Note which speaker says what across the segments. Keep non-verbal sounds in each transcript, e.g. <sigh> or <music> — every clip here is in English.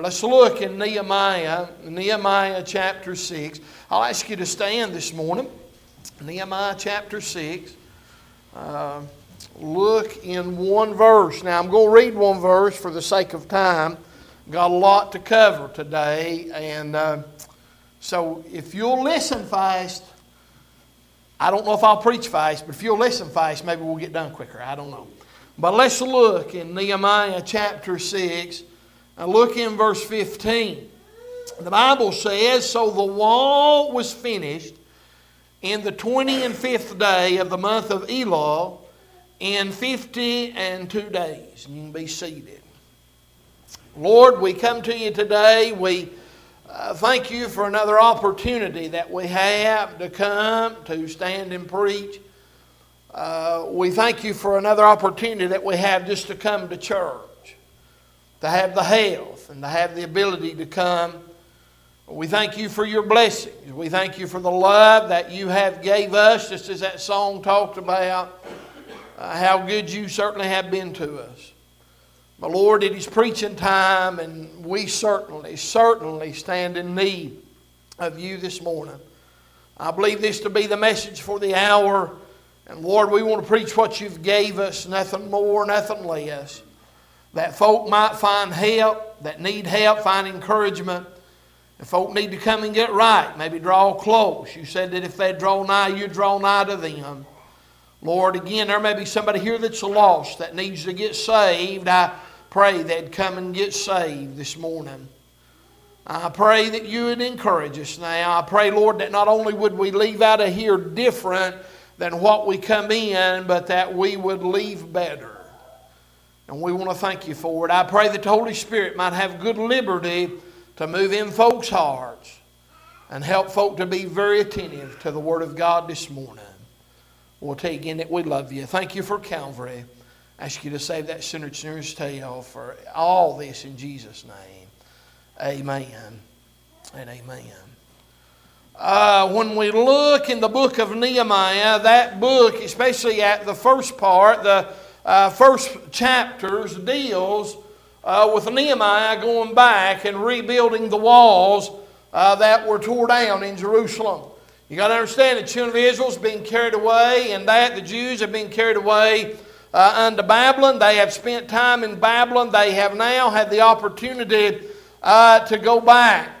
Speaker 1: Let's look in Nehemiah, Nehemiah chapter 6. I'll ask you to stand this morning. Nehemiah chapter 6. Uh, look in one verse. Now, I'm going to read one verse for the sake of time. Got a lot to cover today. And uh, so, if you'll listen fast, I don't know if I'll preach fast, but if you'll listen fast, maybe we'll get done quicker. I don't know. But let's look in Nehemiah chapter 6. Now look in verse 15. The Bible says, So the wall was finished in the 20 and fifth day of the month of Elul in 50 and two days. And you can be seated. Lord, we come to you today. We uh, thank you for another opportunity that we have to come to stand and preach. Uh, we thank you for another opportunity that we have just to come to church to have the health and to have the ability to come. We thank you for your blessings. We thank you for the love that you have gave us, just as that song talked about, uh, how good you certainly have been to us. But Lord, it is preaching time, and we certainly, certainly stand in need of you this morning. I believe this to be the message for the hour. And Lord, we want to preach what you've gave us, nothing more, nothing less that folk might find help, that need help, find encouragement. If folk need to come and get right, maybe draw close. You said that if they draw nigh, you draw nigh to them. Lord, again, there may be somebody here that's lost that needs to get saved. I pray they'd come and get saved this morning. I pray that you would encourage us now. I pray, Lord, that not only would we leave out of here different than what we come in, but that we would leave better. And we want to thank you for it. I pray that the Holy Spirit might have good liberty to move in folks' hearts and help folk to be very attentive to the Word of God this morning. We'll tell you again that we love you. Thank you for Calvary. Ask you to save that sinner sinner's tale for all this in Jesus' name. Amen and amen. Uh, when we look in the book of Nehemiah, that book, especially at the first part, the uh, first chapters deals uh, with Nehemiah going back and rebuilding the walls uh, that were tore down in Jerusalem. You got to understand the children of Israel's been carried away, and that the Jews have been carried away uh, unto Babylon. They have spent time in Babylon. They have now had the opportunity uh, to go back.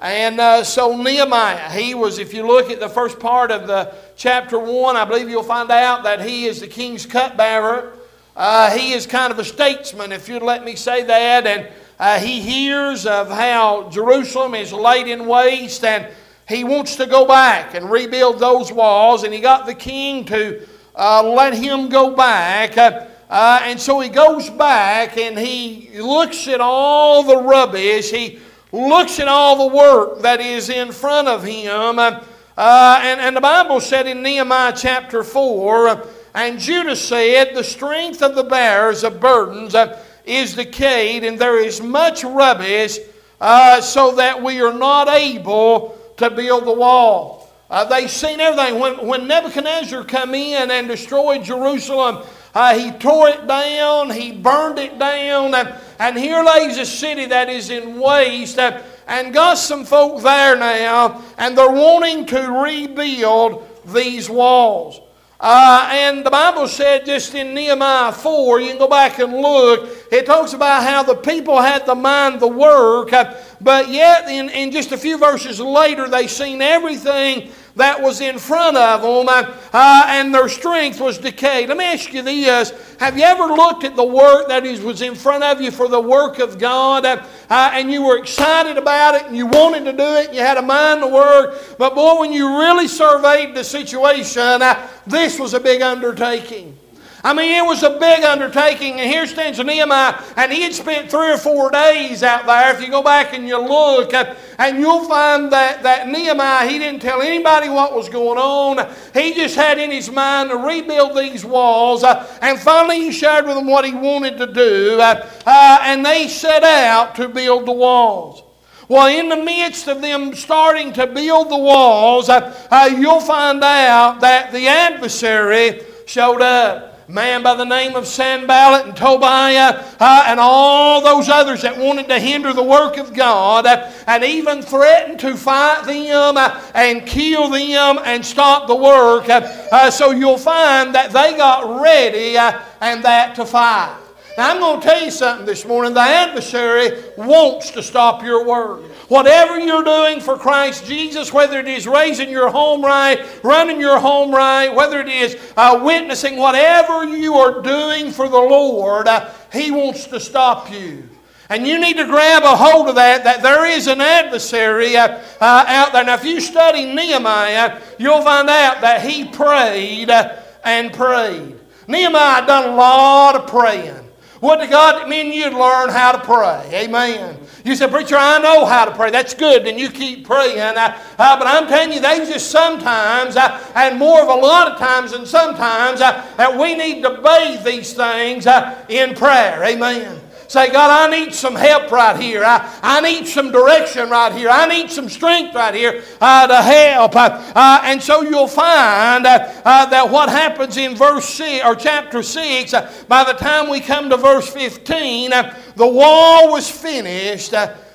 Speaker 1: And uh, so Nehemiah, he was, if you look at the first part of the chapter 1, I believe you'll find out that he is the king's cupbearer. Uh, he is kind of a statesman, if you'd let me say that, and uh, he hears of how Jerusalem is laid in waste, and he wants to go back and rebuild those walls, and he got the king to uh, let him go back. Uh, uh, and so he goes back and he looks at all the rubbish. He looks at all the work that is in front of him. Uh, and, and the Bible said in Nehemiah chapter 4, and Judah said, The strength of the bearers of burdens uh, is decayed, and there is much rubbish, uh, so that we are not able to build the wall. Uh, they've seen everything. When, when Nebuchadnezzar come in and destroyed Jerusalem, uh, he tore it down, he burned it down, and, and here lays a city that is in waste. Uh, and got some folk there now, and they're wanting to rebuild these walls. Uh, and the Bible said just in Nehemiah 4, you can go back and look, it talks about how the people had to mind the work, uh, but yet in, in just a few verses later, they seen everything that was in front of them, uh, uh, and their strength was decayed. Let me ask you this Have you ever looked at the work that was in front of you for the work of God, uh, uh, and you were excited about it, and you wanted to do it, and you had a mind to work, but boy, when you really surveyed the situation, uh, this was a big undertaking. I mean, it was a big undertaking, and here stands Nehemiah, and he had spent three or four days out there. If you go back and you look, and you'll find that, that Nehemiah, he didn't tell anybody what was going on. He just had in his mind to rebuild these walls, uh, and finally he shared with them what he wanted to do, uh, uh, and they set out to build the walls. Well, in the midst of them starting to build the walls, you'll find out that the adversary showed up. Man by the name of Sanballat and Tobiah uh, and all those others that wanted to hinder the work of God uh, and even threatened to fight them uh, and kill them and stop the work. Uh, uh, so you'll find that they got ready uh, and that to fight. Now, I'm going to tell you something this morning. The adversary wants to stop your work. Whatever you're doing for Christ Jesus, whether it is raising your home right, running your home right, whether it is uh, witnessing, whatever you are doing for the Lord, uh, He wants to stop you. And you need to grab a hold of that, that there is an adversary uh, uh, out there. Now, if you study Nehemiah, you'll find out that he prayed uh, and prayed. Nehemiah done a lot of praying. What did God mean you'd learn how to pray? Amen. You said, Preacher, I know how to pray. That's good. Then you keep praying. But I'm telling you, they just sometimes, uh, and more of a lot of times than sometimes, that we need to bathe these things in prayer. Amen. Say, God, I need some help right here. I, I need some direction right here. I need some strength right here uh, to help. Uh, uh, and so you'll find uh, uh, that what happens in verse 6 or chapter 6, uh, by the time we come to verse 15, the wall was finished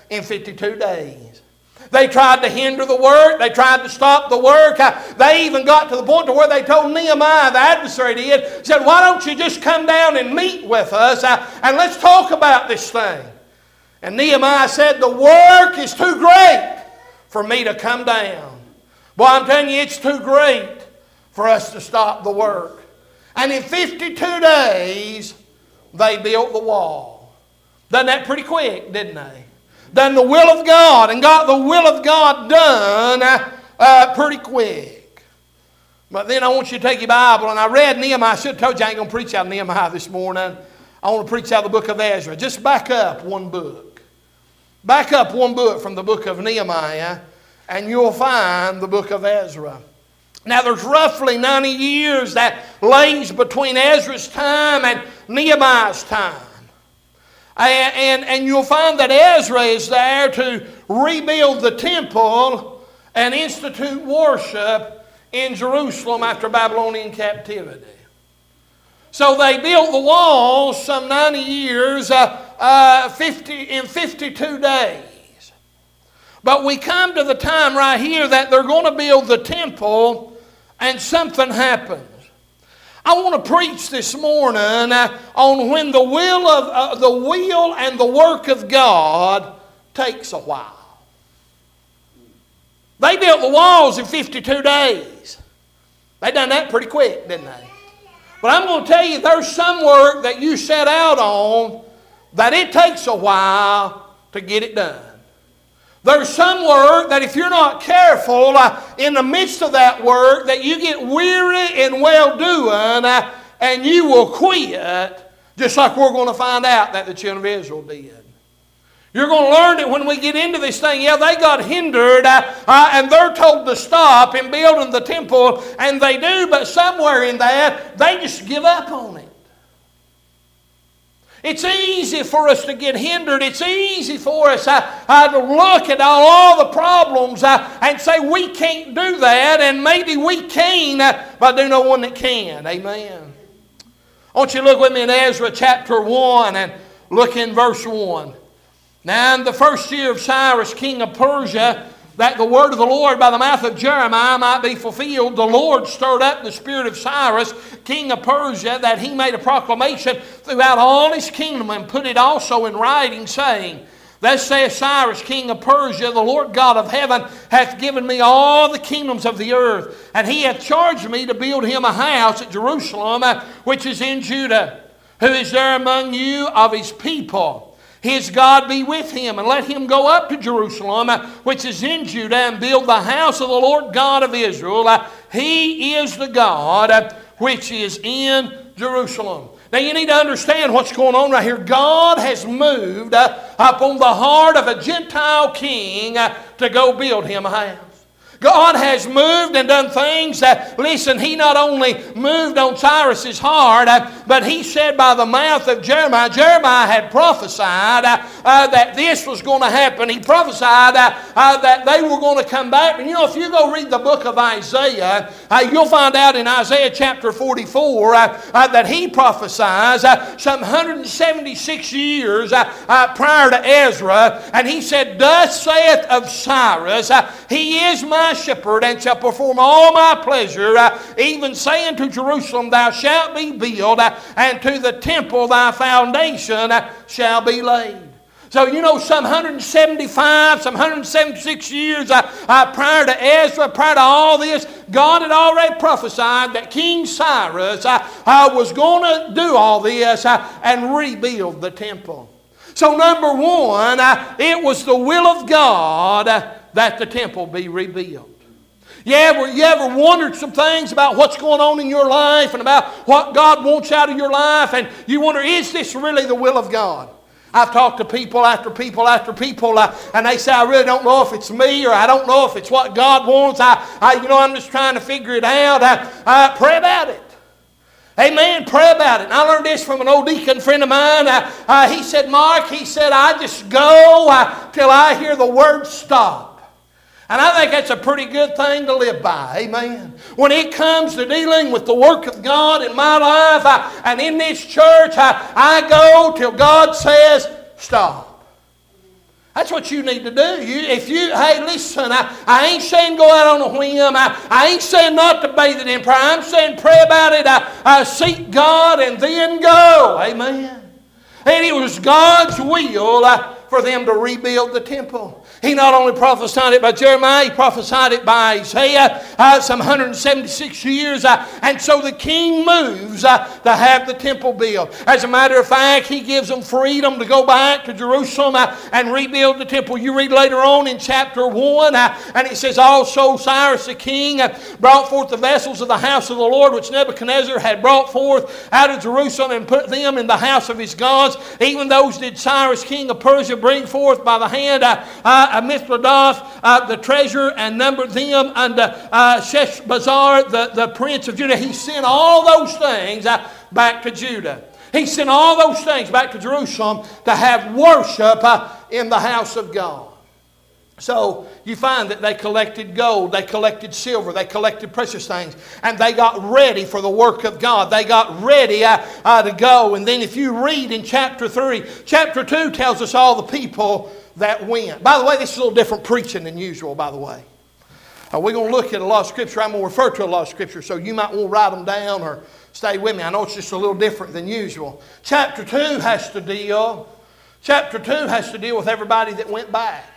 Speaker 1: in 52 days. They tried to hinder the work. They tried to stop the work. They even got to the point to where they told Nehemiah, the adversary did, said, Why don't you just come down and meet with us uh, and let's talk about this thing? And Nehemiah said, The work is too great for me to come down. Boy, I'm telling you, it's too great for us to stop the work. And in 52 days, they built the wall. Done that pretty quick, didn't they? Done the will of God and got the will of God done uh, uh, pretty quick. But then I want you to take your Bible, and I read Nehemiah. I should have told you I ain't going to preach out of Nehemiah this morning. I want to preach out of the book of Ezra. Just back up one book. Back up one book from the book of Nehemiah, and you'll find the book of Ezra. Now, there's roughly 90 years that lays between Ezra's time and Nehemiah's time. And, and, and you'll find that Ezra is there to rebuild the temple and institute worship in Jerusalem after Babylonian captivity. So they built the walls some 90 years uh, uh, 50, in 52 days. But we come to the time right here that they're going to build the temple and something happens. I want to preach this morning uh, on when the will of uh, the will and the work of God takes a while. They built the walls in 52 days. They done that pretty quick, didn't they? But I'm going to tell you, there's some work that you set out on that it takes a while to get it done. There's some work that if you're not careful uh, in the midst of that work, that you get weary and well doing uh, and you will quit, just like we're going to find out that the children of Israel did. You're going to learn that when we get into this thing, yeah, they got hindered uh, uh, and they're told to stop in building the temple, and they do, but somewhere in that, they just give up on it. It's easy for us to get hindered. It's easy for us uh, uh, to look at all, all the problems uh, and say we can't do that, and maybe we can, uh, but do know one that can. Amen. I want you to look with me in Ezra chapter 1 and look in verse 1. Now, in the first year of Cyrus, king of Persia, that the word of the Lord by the mouth of Jeremiah might be fulfilled, the Lord stirred up the spirit of Cyrus, king of Persia, that he made a proclamation throughout all his kingdom and put it also in writing, saying, Thus saith Cyrus, king of Persia, the Lord God of heaven hath given me all the kingdoms of the earth, and he hath charged me to build him a house at Jerusalem, uh, which is in Judah. Who is there among you of his people? His God be with him, and let him go up to Jerusalem, which is in Judah, and build the house of the Lord God of Israel. He is the God which is in Jerusalem. Now you need to understand what's going on right here. God has moved uh, upon the heart of a Gentile king uh, to go build him a house. God has moved and done things that, listen, He not only moved on Cyrus's heart, uh, but He said by the mouth of Jeremiah, Jeremiah had prophesied uh, uh, that this was going to happen. He prophesied uh, uh, that they were going to come back. And you know, if you go read the book of Isaiah, uh, you'll find out in Isaiah chapter 44 that he prophesies some 176 years prior to Ezra, and he said, Thus saith of Cyrus, He is my my shepherd and shall perform all my pleasure, uh, even saying to Jerusalem, Thou shalt be built, uh, and to the temple thy foundation uh, shall be laid. So, you know, some 175, some 176 years uh, prior to Ezra, prior to all this, God had already prophesied that King Cyrus uh, was going to do all this and rebuild the temple. So, number one, it was the will of God that the temple be rebuilt. You ever, you ever wondered some things about what's going on in your life and about what God wants out of your life? And you wonder, is this really the will of God? I've talked to people after people after people, uh, and they say, I really don't know if it's me or I don't know if it's what God wants. I, I you know, I'm just trying to figure it out. I, uh, pray about it. Amen. Pray about it. And I learned this from an old deacon friend of mine. Uh, uh, he said, Mark, he said, I just go uh, till I hear the word stop. And I think that's a pretty good thing to live by. Amen. When it comes to dealing with the work of God in my life I, and in this church, I, I go till God says, stop. That's what you need to do. You, if you, hey, listen, I, I ain't saying go out on a whim. I, I ain't saying not to bathe it in prayer. I'm saying pray about it. I, I seek God and then go. Amen. And it was God's will uh, for them to rebuild the temple. He not only prophesied it by Jeremiah, he prophesied it by Isaiah, uh, some 176 years. Uh, and so the king moves uh, to have the temple built. As a matter of fact, he gives them freedom to go back to Jerusalem uh, and rebuild the temple. You read later on in chapter 1, uh, and it says, Also Cyrus the king uh, brought forth the vessels of the house of the Lord, which Nebuchadnezzar had brought forth out of Jerusalem and put them in the house of his gods. Even those did Cyrus king of Persia bring forth by the hand uh, Mithridates, uh, the treasurer, and numbered them unto uh, Sheshbazzar, the, the prince of Judah. He sent all those things uh, back to Judah. He sent all those things back to Jerusalem to have worship uh, in the house of God. So you find that they collected gold, they collected silver, they collected precious things, and they got ready for the work of God. They got ready uh, uh, to go. And then if you read in chapter 3, chapter 2 tells us all the people that went. By the way, this is a little different preaching than usual, by the way. Uh, we're going to look at a lot of scripture. I'm going to refer to a lot of scripture, so you might want to write them down or stay with me. I know it's just a little different than usual. Chapter 2 has to deal, chapter 2 has to deal with everybody that went back.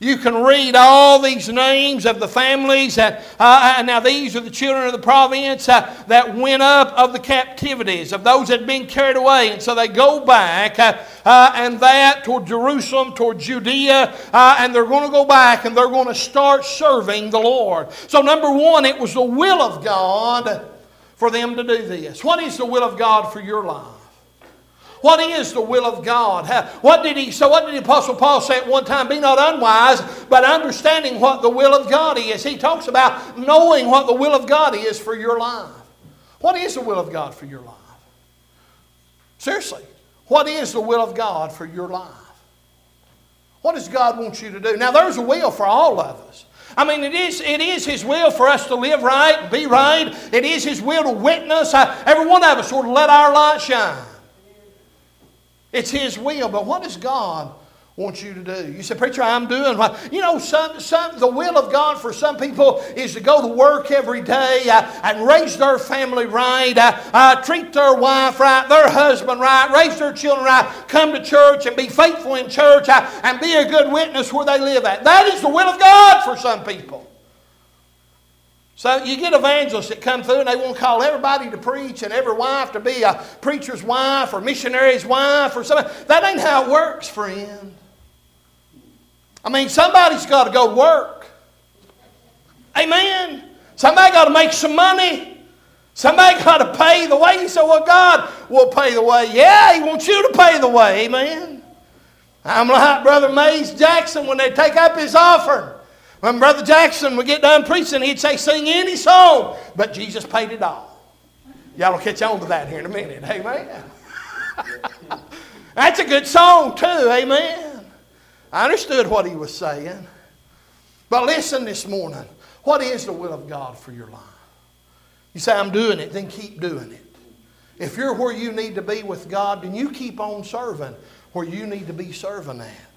Speaker 1: You can read all these names of the families. That, uh, uh, now, these are the children of the province uh, that went up of the captivities, of those that had been carried away. And so they go back, uh, uh and that toward Jerusalem, toward Judea, uh, and they're going to go back and they're going to start serving the Lord. So, number one, it was the will of God for them to do this. What is the will of God for your life? What is the will of God? What did he so what did the Apostle Paul say at one time? Be not unwise, but understanding what the will of God is. He talks about knowing what the will of God is for your life. What is the will of God for your life? Seriously, what is the will of God for your life? What does God want you to do? Now, there's a will for all of us. I mean, it is, it is His will for us to live right, be right. It is His will to witness. Uh, every one of us sort of let our light shine. It's His will, but what does God want you to do? You say, Preacher, I'm doing what? You know, some, some, the will of God for some people is to go to work every day uh, and raise their family right, uh, uh, treat their wife right, their husband right, raise their children right, come to church and be faithful in church uh, and be a good witness where they live at. That is the will of God for some people. So you get evangelists that come through and they want to call everybody to preach and every wife to be a preacher's wife or missionary's wife or something. That ain't how it works, friend. I mean, somebody's got to go work. Amen. Somebody got to make some money. Somebody got to pay the way. You say, well, God will pay the way. Yeah, He wants you to pay the way. Amen. I'm like Brother Mays Jackson when they take up his offering. When Brother Jackson would get done preaching, he'd say, Sing any song, but Jesus paid it all. Y'all will catch on to that here in a minute. Amen. <laughs> That's a good song, too. Amen. I understood what he was saying. But listen this morning. What is the will of God for your life? You say, I'm doing it, then keep doing it. If you're where you need to be with God, then you keep on serving where you need to be serving at.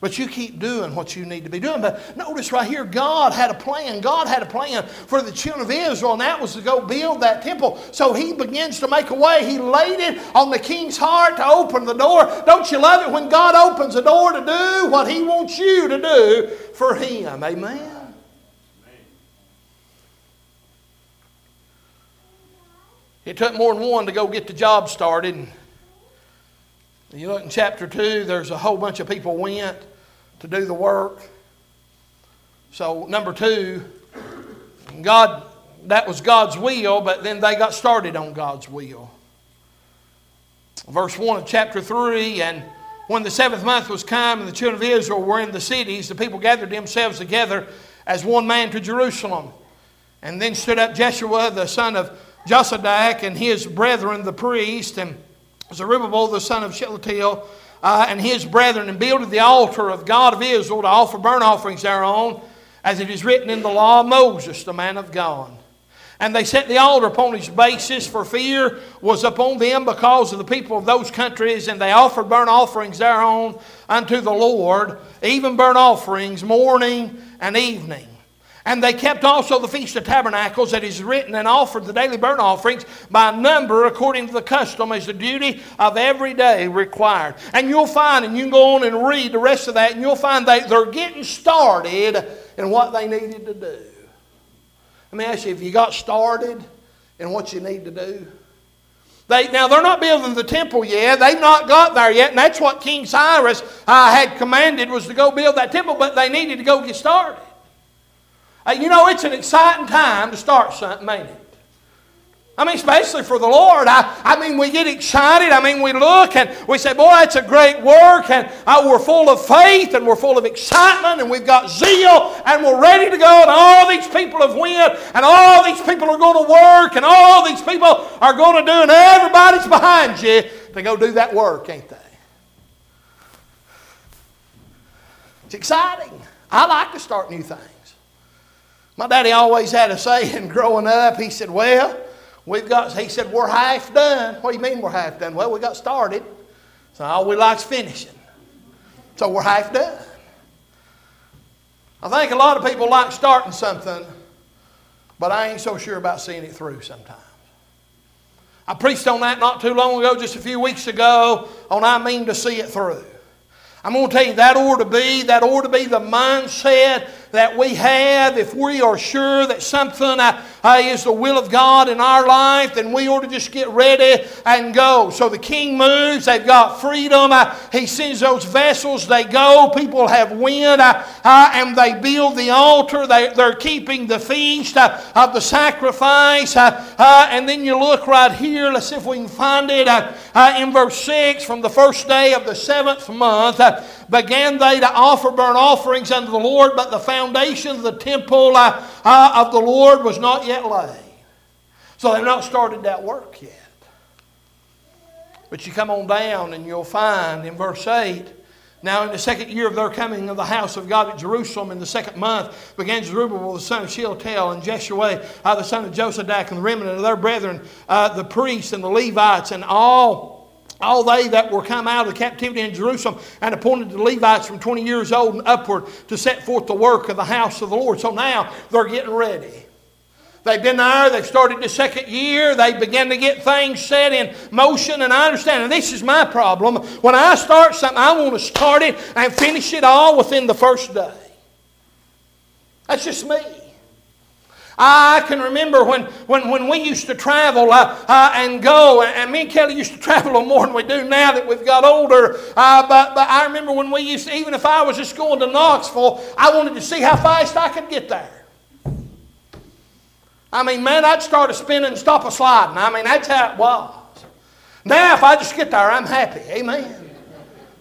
Speaker 1: But you keep doing what you need to be doing. But notice right here, God had a plan. God had a plan for the children of Israel, and that was to go build that temple. So he begins to make a way. He laid it on the king's heart to open the door. Don't you love it when God opens the door to do what he wants you to do for him? Amen. It took more than one to go get the job started. You look in chapter 2, there's a whole bunch of people went to do the work. So, number two, God, that was God's will, but then they got started on God's will. Verse 1 of chapter 3 And when the seventh month was come and the children of Israel were in the cities, the people gathered themselves together as one man to Jerusalem. And then stood up Jeshua, the son of Jozadak, and his brethren, the priests, and Zerubbabel, the son of Shealtiel, uh, and his brethren and builded the altar of God of Israel to offer burnt offerings thereon, as it is written in the law of Moses, the man of God. And they set the altar upon its basis, for fear was upon them because of the people of those countries, and they offered burnt offerings thereon unto the Lord, even burnt offerings morning and evening. And they kept also the Feast of Tabernacles that is written and offered the daily burnt offerings by number according to the custom as the duty of every day required. And you'll find, and you can go on and read the rest of that, and you'll find that they're getting started in what they needed to do. Let me ask you, if you got started in what you need to do? They, now, they're not building the temple yet. They've not got there yet. And that's what King Cyrus uh, had commanded was to go build that temple, but they needed to go get started. You know, it's an exciting time to start something, ain't it? I mean, especially for the Lord. I, I mean, we get excited. I mean, we look and we say, boy, that's a great work. And uh, we're full of faith and we're full of excitement and we've got zeal and we're ready to go. And all these people have went and all these people are going to work and all these people are going to do and everybody's behind you to go do that work, ain't they? It's exciting. I like to start new things. My daddy always had a saying <laughs> growing up. He said, Well, we've got, he said, we're half done. What do you mean we're half done? Well, we got started. So all we like's finishing. So we're half done. I think a lot of people like starting something, but I ain't so sure about seeing it through sometimes. I preached on that not too long ago, just a few weeks ago, on I mean to see it through. I'm going to tell you that ought to be, that ought to be the mindset that we have, if we are sure that something uh, uh, is the will of God in our life, then we ought to just get ready and go. So the king moves, they've got freedom. Uh, he sends those vessels, they go. People have wind, uh, uh, and they build the altar. They, they're keeping the feast uh, of the sacrifice. and then you look right here, let's see if we can find it in verse 6 from the first day of the seventh month began they to offer burnt offerings unto the Lord, but the foundation of the temple uh, uh, of the Lord was not yet laid. So they've not started that work yet. But you come on down and you'll find in verse 8 now, in the second year of their coming of the house of God at Jerusalem, in the second month, began Zerubbabel the son of Shealtiel and Jeshua uh, the son of Jozadak and the remnant of their brethren, uh, the priests and the Levites, and all all they that were come out of the captivity in Jerusalem and appointed the Levites from 20 years old and upward to set forth the work of the house of the Lord. So now they're getting ready. They've been there, they've started the second year, they began to get things set in motion, and I understand, and this is my problem. When I start something, I want to start it and finish it all within the first day. That's just me. I can remember when, when, when we used to travel uh, uh, and go, and me and Kelly used to travel a little more than we do now that we've got older. Uh, but, but I remember when we used to, even if I was just going to Knoxville, I wanted to see how fast I could get there. I mean, man, I'd start a spinning and stop a sliding. I mean, that's how it was. Now, if I just get there, I'm happy. Amen.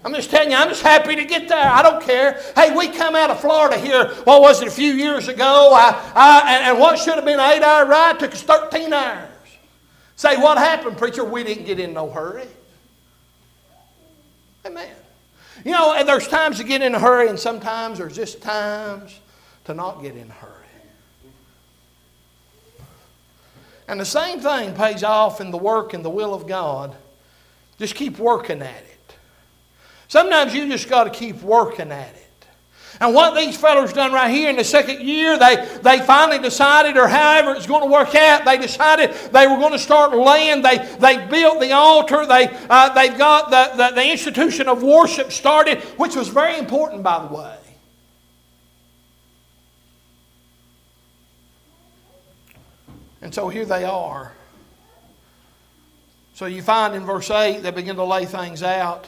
Speaker 1: I'm just telling you, I'm just happy to get there. I don't care. Hey, we come out of Florida here, what was it, a few years ago, I, I, and, and, what should have been an eight hour ride took us 13 hours. Say, what happened, preacher? We didn't get in no hurry. Amen. You know, and there's times to get in a hurry, and sometimes there's just times to not get in a hurry. And the same thing pays off in the work and the will of God. Just keep working at it. Sometimes you just got to keep working at it. And what these fellows done right here in the second year, they, they finally decided, or however it's going to work out, they decided they were going to start laying. They, they built the altar. They, uh, they've got the, the, the institution of worship started, which was very important, by the way. And so here they are. So you find in verse 8, they begin to lay things out.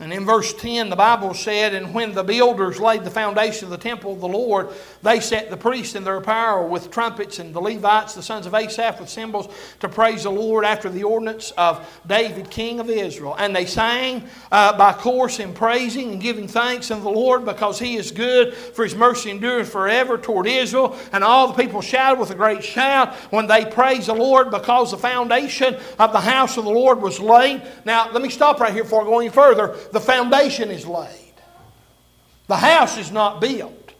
Speaker 1: And in verse 10, the Bible said, And when the builders laid the foundation of the temple of the Lord, they set the priests in their apparel with trumpets, and the Levites, the sons of Asaph, with cymbals to praise the Lord after the ordinance of David, king of Israel. And they sang uh, by course in praising and giving thanks unto the Lord because he is good, for his mercy endures forever toward Israel. And all the people shouted with a great shout when they praised the Lord because the foundation of the house of the Lord was laid. Now, let me stop right here before I go any further the foundation is laid. The house is not built.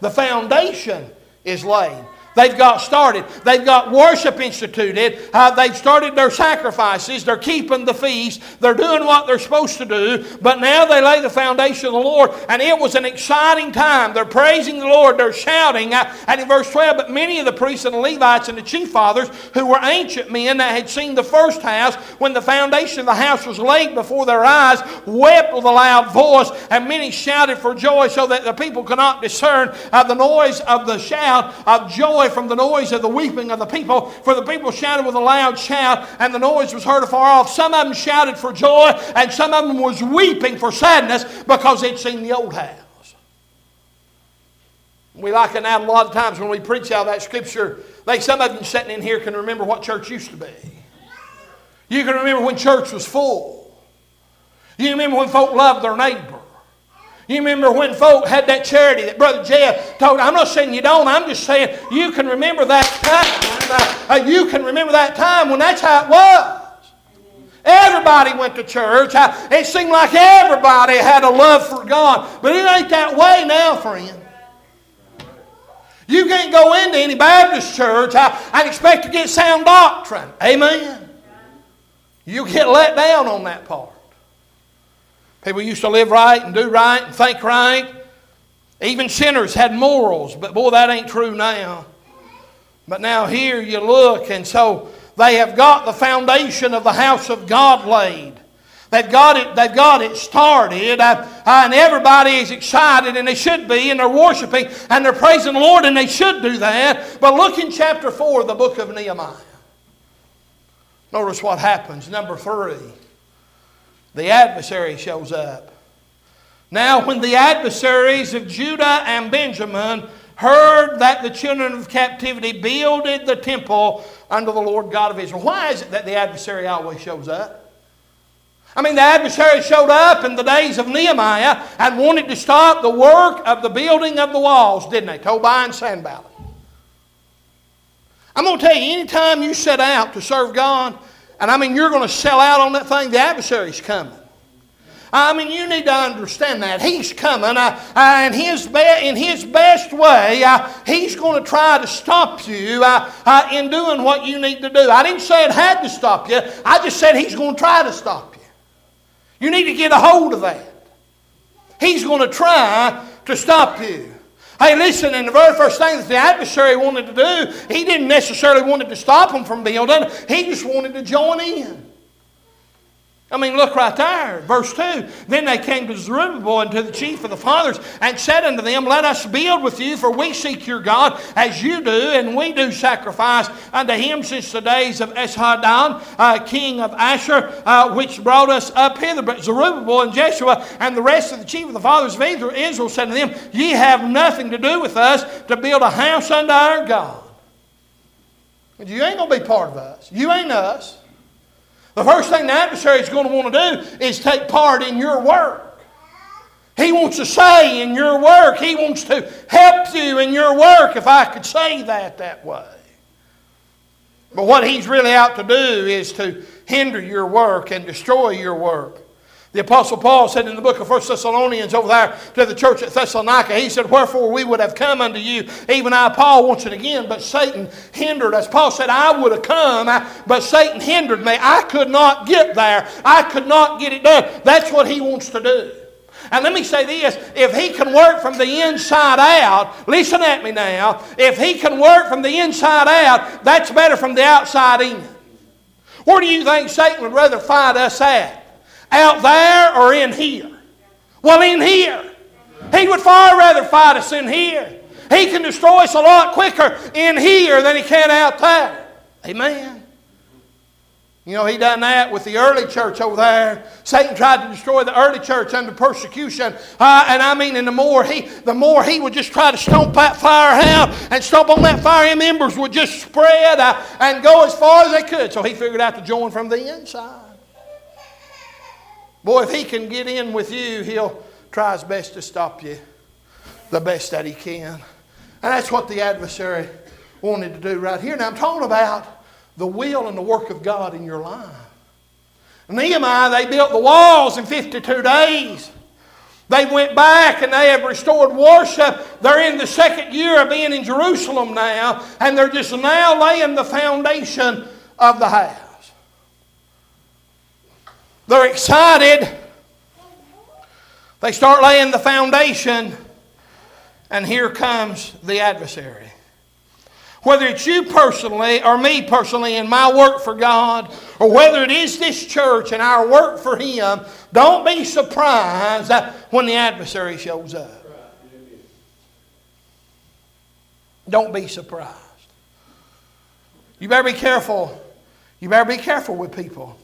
Speaker 1: The foundation is laid. They've got started. They've got worship instituted. Uh, they've started their sacrifices. They're keeping the feast. They're doing what they're supposed to do. But now they lay the foundation of the Lord. And it was an exciting time. They're praising the Lord. They're shouting. Uh, and in verse 12, but many of the priests and the Levites and the chief fathers who were ancient men that had seen the first house when the foundation of the house was laid before their eyes wept with a loud voice. And many shouted for joy so that the people could not discern uh, the noise of the shout of joy from the noise of the weeping of the people, for the people shouted with a loud shout, and the noise was heard afar off. Some of them shouted for joy, and some of them was weeping for sadness because they'd seen the old house. We like it now a lot of times when we preach out that scripture. Like some of you sitting in here can remember what church used to be. You can remember when church was full. You remember when folk loved their neighbor. You remember when folk had that charity that Brother Jeff told? I'm not saying you don't. I'm just saying you can remember that time. Uh, you can remember that time when that's how it was. Everybody went to church. It seemed like everybody had a love for God. But it ain't that way now, friend. You can't go into any Baptist church and expect to get sound doctrine. Amen. You get let down on that part. People used to live right and do right and think right. Even sinners had morals, but boy, that ain't true now. But now here you look, and so they have got the foundation of the house of God laid. They've got it, they've got it started, uh, and everybody is excited, and they should be, and they're worshiping, and they're praising the Lord, and they should do that. But look in chapter 4 of the book of Nehemiah. Notice what happens. Number 3 the adversary shows up. Now, when the adversaries of Judah and Benjamin heard that the children of captivity builded the temple unto the Lord God of Israel, why is it that the adversary always shows up? I mean, the adversary showed up in the days of Nehemiah and wanted to stop the work of the building of the walls, didn't they? Tobiah and Sanballat. I'm going to tell you, anytime you set out to serve God, and I mean, you're going to sell out on that thing, the adversary's coming. I mean, you need to understand that. He's coming, uh, uh, and his be- in his best way, uh, he's going to try to stop you uh, in doing what you need to do. I didn't say it had to stop you, I just said he's going to try to stop you. You need to get a hold of that. He's going to try to stop you. Hey, listen, and the very first thing that the adversary wanted to do, he didn't necessarily want to stop them from building, he just wanted to join in. I mean, look right there, verse 2. Then they came to Zerubbabel and to the chief of the fathers and said unto them, Let us build with you, for we seek your God as you do, and we do sacrifice unto him since the days of Esarhaddon, uh, king of Asher, uh, which brought us up hither. But Zerubbabel and Jeshua and the rest of the chief of the fathers of Israel said to them, Ye have nothing to do with us to build a house unto our God. You ain't going to be part of us. You ain't us. The first thing the adversary is going to want to do is take part in your work. He wants to say in your work. He wants to help you in your work, if I could say that that way. But what he's really out to do is to hinder your work and destroy your work. The Apostle Paul said in the book of 1 Thessalonians over there to the church at Thessalonica, he said, Wherefore we would have come unto you, even I, Paul, once and again, but Satan hindered us. Paul said, I would have come, but Satan hindered me. I could not get there. I could not get it done. That's what he wants to do. And let me say this if he can work from the inside out, listen at me now, if he can work from the inside out, that's better from the outside in. Where do you think Satan would rather fight us at? Out there or in here? Well, in here. He would far rather fight us in here. He can destroy us a lot quicker in here than he can out there. Amen. You know, he done that with the early church over there. Satan tried to destroy the early church under persecution. Uh, and I mean, and the more he, the more he would just try to stomp that fire out and stomp on that fire, and embers would just spread uh, and go as far as they could. So he figured out to join from the inside. Boy, if he can get in with you, he'll try his best to stop you the best that he can. And that's what the adversary wanted to do right here. Now, I'm talking about the will and the work of God in your life. Nehemiah, they built the walls in 52 days. They went back and they have restored worship. They're in the second year of being in Jerusalem now, and they're just now laying the foundation of the house. They're excited. They start laying the foundation, and here comes the adversary. Whether it's you personally or me personally in my work for God, or whether it is this church and our work for Him, don't be surprised when the adversary shows up. Don't be surprised. You better be careful. You better be careful with people.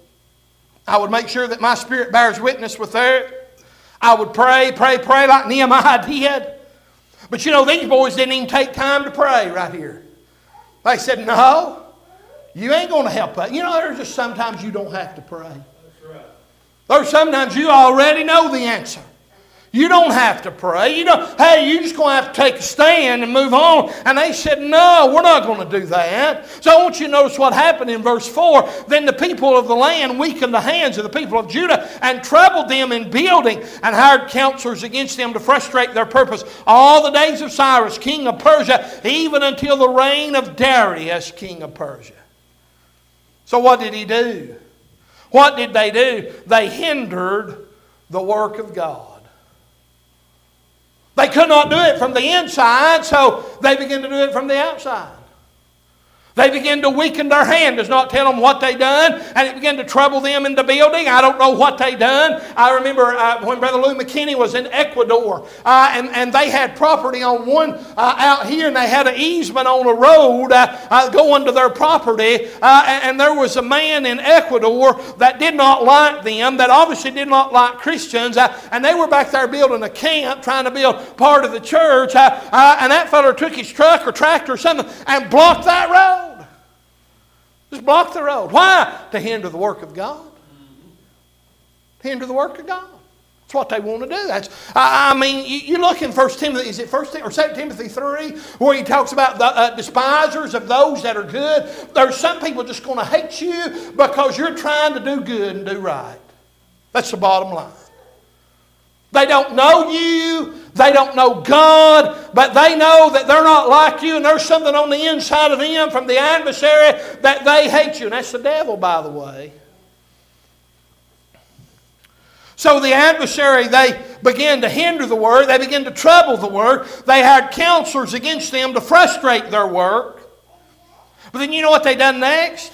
Speaker 1: I would make sure that my spirit bears witness with theirs. I would pray, pray, pray like Nehemiah <laughs> did. But you know, these boys didn't even take time to pray right here. They said, No, you ain't going to help us. You know, there's just sometimes you don't have to pray. There's sometimes you already know the answer. You don't have to pray. You know, hey, you're just going to have to take a stand and move on. And they said, no, we're not going to do that. So I want you to notice what happened in verse 4. Then the people of the land weakened the hands of the people of Judah and troubled them in building and hired counselors against them to frustrate their purpose all the days of Cyrus, king of Persia, even until the reign of Darius, king of Persia. So what did he do? What did they do? They hindered the work of God. They could not do it from the inside, so they began to do it from the outside. They began to weaken their hand, does not tell them what they done, and it began to trouble them in the building. I don't know what they done. I remember uh, when Brother Lou McKinney was in Ecuador, uh, and, and they had property on one uh, out here, and they had an easement on a road uh, uh, going to their property, uh, and, and, there was a man in Ecuador that did not like them, that obviously did not like Christians, and they were back there building a camp, trying to build part of the church, and that fellow took his truck or tractor or something and blocked that road. Just block the road. Why? To hinder the work of God. To hinder the work of God. That's what they want to do. That's, I, mean, you, look in First Timothy, is it First or Second Timothy 3, where he talks about the uh, despisers of those that are good. There's some people just going to hate you because you're trying to do good and do right. That's the bottom line. They don't know you. They don't know God, but they know that they're not like you, and there's something on the inside of them from the adversary that they hate you. And that's the devil, by the way. So the adversary, they began to hinder the word, they began to trouble the word. They had counselors against them to frustrate their work. But then you know what they done next?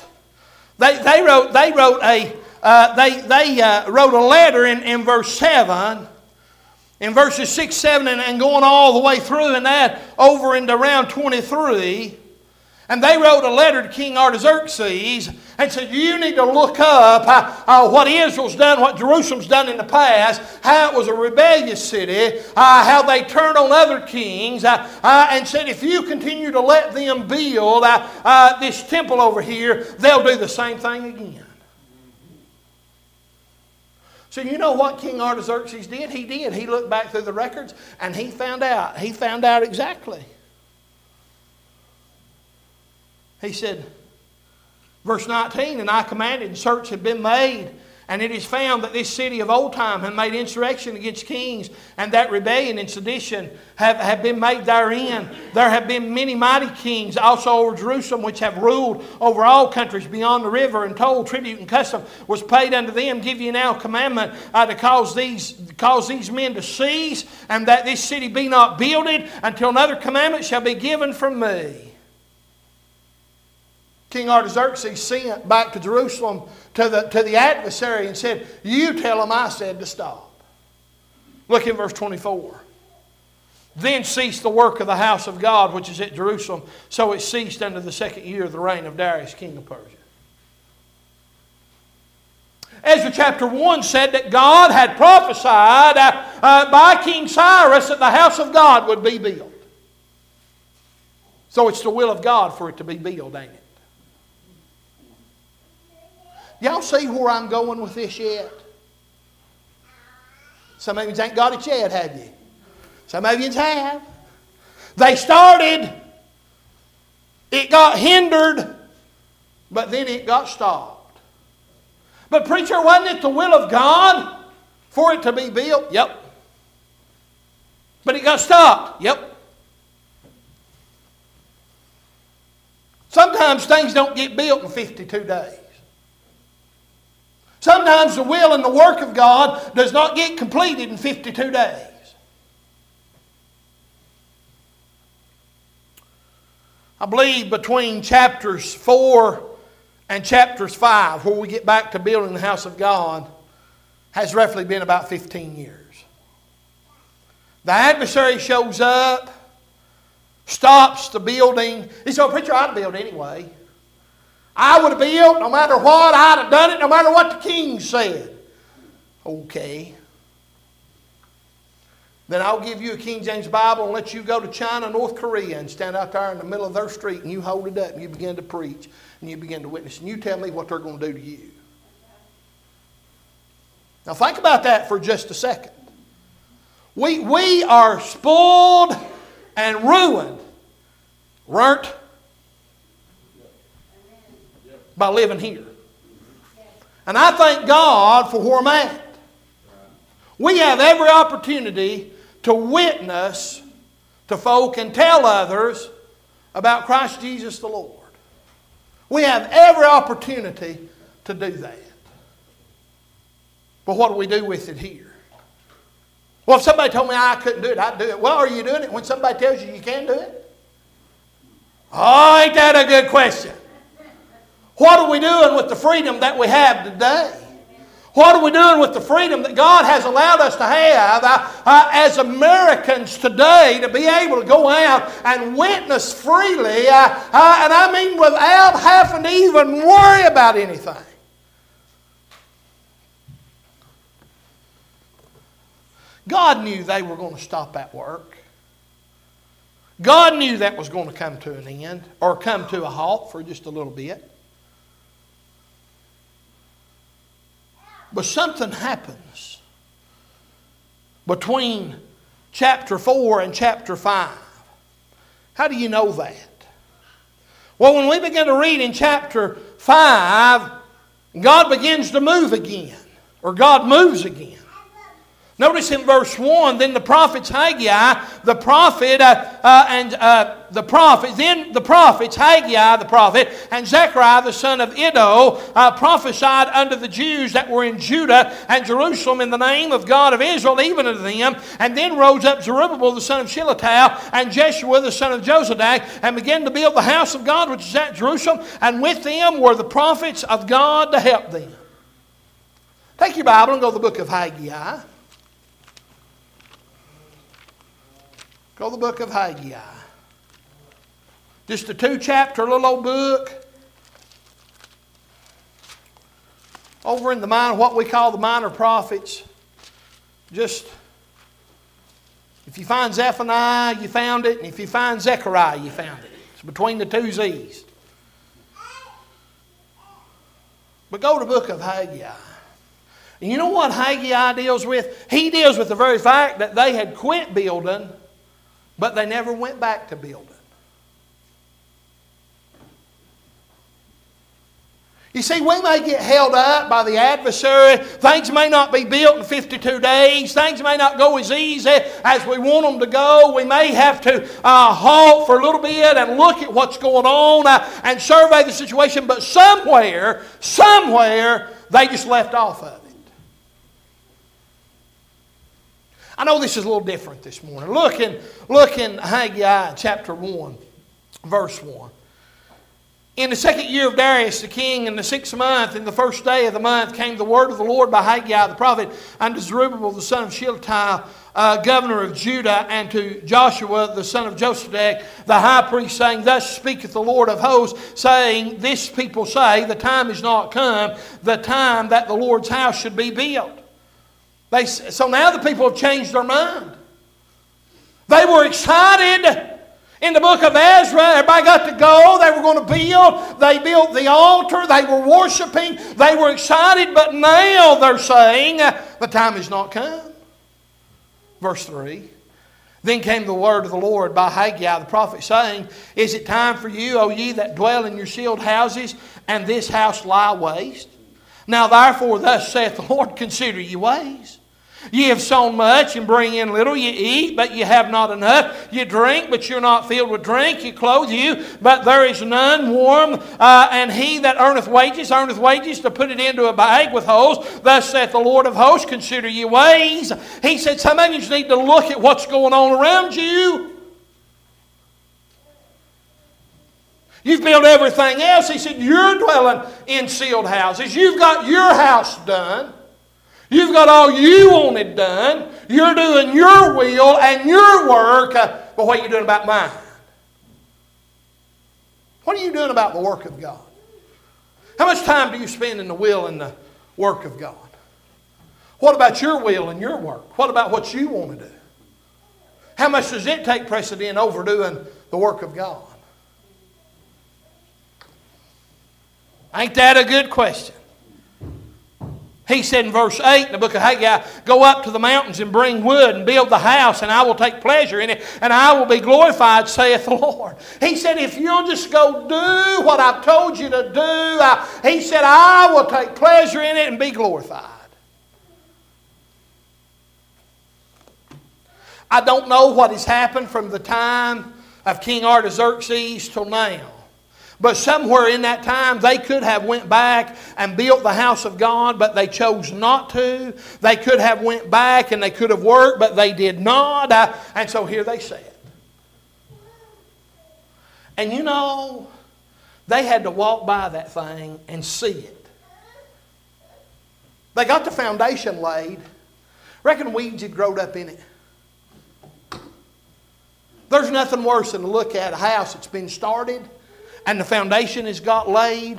Speaker 1: They, they wrote, they wrote a, uh, they, they uh, wrote a letter in, in verse 7 in verses 6, 7, and, and going all the way through, and that over into around 23. And they wrote a letter to King Artaxerxes and said, You need to look up uh, uh, what Israel's done, what Jerusalem's done in the past, how it was a rebellious city, uh, how they turned on other kings, uh, uh, and said, If you continue to let them build uh, this temple over here, they'll do the same thing again. So you know what King Artaxerxes did? He did. He looked back through the records and he found out. He found out exactly. He said, verse 19, and I commanded, and search had been made and it is found that this city of old time had made insurrection against kings, and that rebellion and sedition have, have been made therein. There have been many mighty kings also over Jerusalem, which have ruled over all countries beyond the river, and toll, tribute, and custom was paid unto them. Give you now commandment uh, to cause these, cause these men to cease, and that this city be not builded until another commandment shall be given from me. King Artaxerxes sent back to Jerusalem to the, to the adversary and said, You tell him I said to stop. Look in verse 24. Then ceased the work of the house of God which is at Jerusalem, so it ceased under the second year of the reign of Darius, king of Persia. Ezra chapter 1 said that God had prophesied uh, uh, by King Cyrus that the house of God would be built. So it's the will of God for it to be built, ain't it? Y'all see where I'm going with this yet? Some of you ain't got it yet, have you? Some of you have. They started, it got hindered, but then it got stopped. But, preacher, wasn't it the will of God for it to be built? Yep. But it got stopped? Yep. Sometimes things don't get built in 52 days. Sometimes the will and the work of God does not get completed in 52 days. I believe between chapters 4 and chapters 5, where we get back to building the house of God, has roughly been about 15 years. The adversary shows up, stops the building. He said, oh, Preacher, I'd build anyway. I would have built no matter what. I'd have done it no matter what the king said. Okay. Then I'll give you a King James Bible and let you go to China, North Korea, and stand out there in the middle of their street and you hold it up and you begin to preach and you begin to witness and you tell me what they're going to do to you. Now think about that for just a second. We, we are spoiled and ruined, weren't by living here. And I thank God for where I'm at. We have every opportunity to witness to folk and tell others about Christ Jesus the Lord. We have every opportunity to do that. But what do we do with it here? Well, if somebody told me I couldn't do it, I'd do it. Well, are you doing it when somebody tells you you can do it? Oh, ain't that a good question? What are we doing with the freedom that we have today? What are we doing with the freedom that God has allowed us to have uh, uh, as Americans today to be able to go out and witness freely, uh, uh and I mean without having to even worry about anything? God knew they were going to stop at work. God knew that was going to come to an end or come to a halt for just a little bit. But something happens between chapter 4 and chapter 5. How do you know that? Well, when we begin to read in chapter 5, God begins to move again, or God moves again. Notice in verse 1, then the prophets Haggai, the prophet, uh, uh, and uh, the prophet, then the prophets Haggai the prophet, and Zechariah the son of Iddo uh, prophesied unto the Jews that were in Judah and Jerusalem in the name of God of Israel, even unto them. And then rose up Zerubbabel the son of Shealtiel and Jeshua the son of Jozadak, and began to build the house of God which is at Jerusalem, and with them were the prophets of God to help them. Take your Bible and go to the book of Haggai. Go to the book of Haggai. Just a two chapter little old book. Over in the minor, what we call the minor prophets. Just if you find Zephaniah, you found it, and if you find Zechariah, you found it. It's between the two Z's. But go to the book of Haggai. And you know what Haggai deals with? He deals with the very fact that they had quit building, but they never went back to building. You see, we may get held up by the adversary. Things may not be built in 52 days. Things may not go as easy as we want them to go. We may have to uh, halt for a little bit and look at what's going on uh, and survey the situation. But somewhere, somewhere, they just left off of it. I know this is a little different this morning. Look in, look in Haggai chapter 1, verse 1. In the second year of Darius the king, in the sixth month, in the first day of the month, came the word of the Lord by Haggai the prophet unto Zerubbabel the son of Shealtiel, uh, governor of Judah, and to Joshua the son of Josedech, the high priest, saying, Thus speaketh the Lord of hosts, saying, This people say, The time is not come, the time that the Lord's house should be built. They, so now the people have changed their mind. They were excited in the book of Ezra, everybody got to go. They were going to build. They built the altar. They were worshiping. They were excited, but now they're saying, the time is not come. Verse 3. Then came the word of the Lord by Haggai the prophet, saying, Is it time for you, O ye that dwell in your sealed houses, and this house lie waste? Now therefore, thus saith the Lord, consider ye ways. Ye have sown much and bring in little. You eat, but you have not enough. You drink, but you're not filled with drink. You clothe you, but there is none warm. Uh, and he that earneth wages, earneth wages to put it into a bag with holes. Thus saith the Lord of hosts, consider ye ways. He said, some of you need to look at what's going on around you. You've built everything else. He said, You're dwelling in sealed houses. You've got your house done. You've got all you wanted done. You're doing your will and your work. Uh, but what are you doing about mine? What are you doing about the work of God? How much time do you spend in the will and the work of God? What about your will and your work? What about what you want to do? How much does it take precedent over doing the work of God? Ain't that a good question? He said in verse 8 in the book of Haggai, Go up to the mountains and bring wood and build the house, and I will take pleasure in it, and I will be glorified, saith the Lord. He said, If you'll just go do what I've told you to do, I, he said, I will take pleasure in it and be glorified. I don't know what has happened from the time of King Artaxerxes till now. But somewhere in that time, they could have went back and built the house of God, but they chose not to. They could have went back and they could have worked, but they did not. And so here they sit. And you know, they had to walk by that thing and see it. They got the foundation laid. Reckon weeds had grown up in it. There's nothing worse than to look at a house that's been started and the foundation has got laid,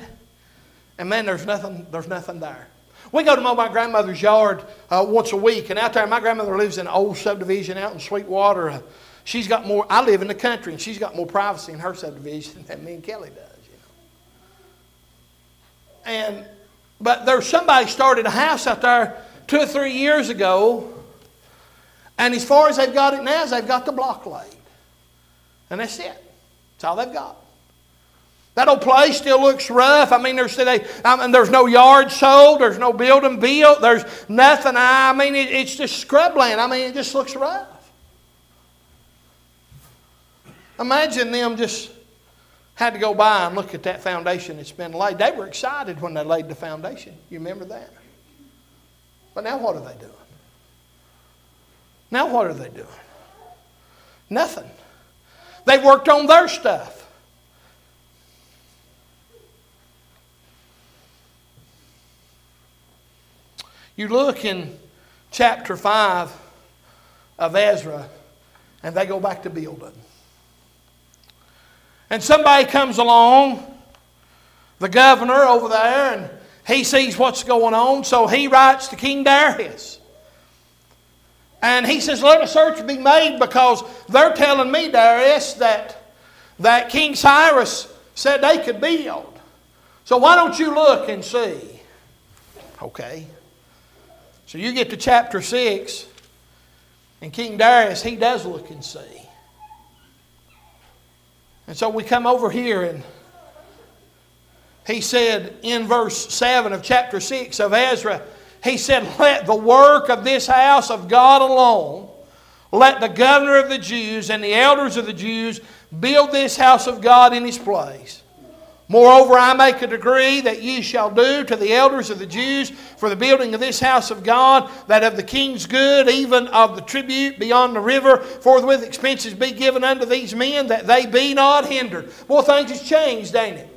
Speaker 1: and man, there's nothing, there's nothing there. We go to my grandmother's yard uh, once a week, and out there, my grandmother lives in an old subdivision out in Sweetwater. Uh, she's got more, I live in the country, and she's got more privacy in her subdivision <laughs> than me and Kelly does, you know. And, but there's somebody started a house out there two or three years ago, and as far as they've got it now is they've got the block laid. And that's it. That's all they've got. That old place still looks rough. I mean, there's, they, I mean, there's no yard sold, there's no building built, there's nothing. I mean, it, it's just scrubland. I mean, it just looks rough. Imagine them just had to go by and look at that foundation that's been laid. They were excited when they laid the foundation. You remember that? But now what are they doing? Now what are they doing? Nothing. They worked on their stuff. You look in chapter 5 of Ezra, and they go back to building. And somebody comes along, the governor over there, and he sees what's going on, so he writes to King Darius. And he says, Let a search be made because they're telling me, Darius, that, that King Cyrus said they could build. So why don't you look and see? Okay. So you get to chapter 6, and King Darius, he does look and see. And so we come over here, and he said in verse 7 of chapter 6 of Ezra, he said, Let the work of this house of God alone, let the governor of the Jews and the elders of the Jews build this house of God in his place. Moreover, I make a decree that ye shall do to the elders of the Jews for the building of this house of God, that of the king's good, even of the tribute beyond the river, forthwith expenses be given unto these men, that they be not hindered. Boy, things has changed, ain't it?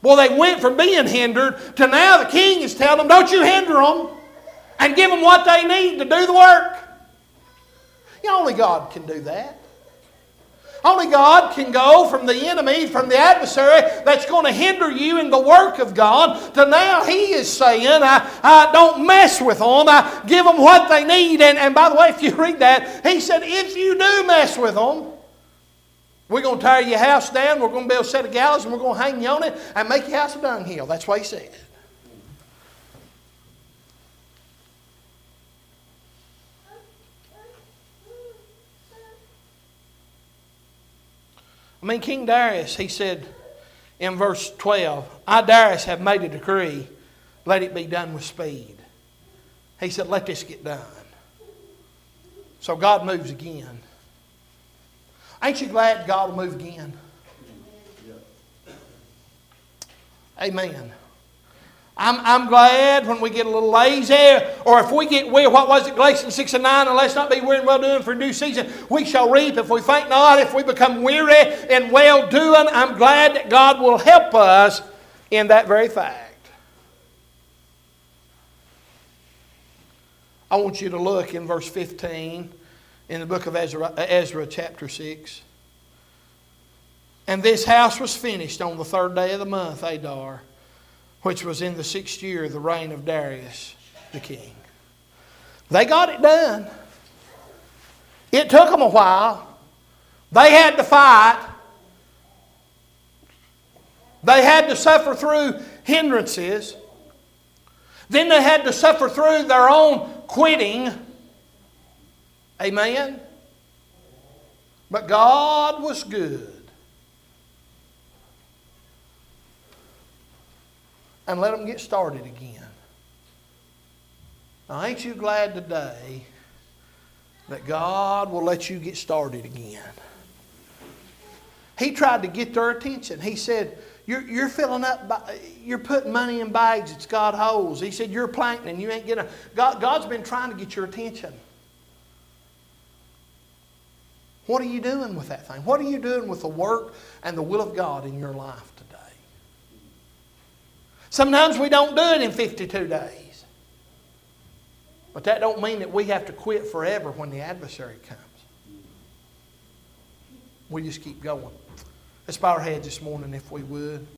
Speaker 1: Well, they went from being hindered to now the king is telling them, don't you hinder them and give them what they need to do the work. You know, only God can do that. Only God can go from the enemy, from the adversary that's going to hinder you in the work of God to now He is saying, I, I don't mess with them. I give them what they need. And, and by the way, if you read that, He said, if you do mess with them, we're going to tear your house down, we're going to build a set of gallows, and we're going to hang you on it and make your house a dunghill. That's what He said. I mean, King Darius, he said in verse 12, I, Darius, have made a decree, let it be done with speed. He said, let this get done. So God moves again. Ain't you glad God will move again? Amen. I'm, I'm glad when we get a little lazy, or if we get weary, what was it, Galatians 6 and 9, and let's not be weary and well doing for new season. We shall reap if we faint not, if we become weary and well doing. I'm glad that God will help us in that very fact. I want you to look in verse 15 in the book of Ezra, Ezra chapter 6. And this house was finished on the third day of the month, Adar which was in the sixth year of the reign of Darius the king. They got it done. It took them a while. They had to fight. They had to suffer through hindrances. Then they had to suffer through their own quitting. Amen? But God was good. And let them get started again. Now, ain't you glad today that God will let you get started again? He tried to get their attention. He said, you're, you're filling up, you're putting money in bags it's got holes. He said, You're planting and you ain't getting. God, God's been trying to get your attention. What are you doing with that thing? What are you doing with the work and the will of God in your life? Sometimes we don't do it in 52 days. But that don't mean that we have to quit forever when the adversary comes. We just keep going. Let's bow our heads this morning if we would.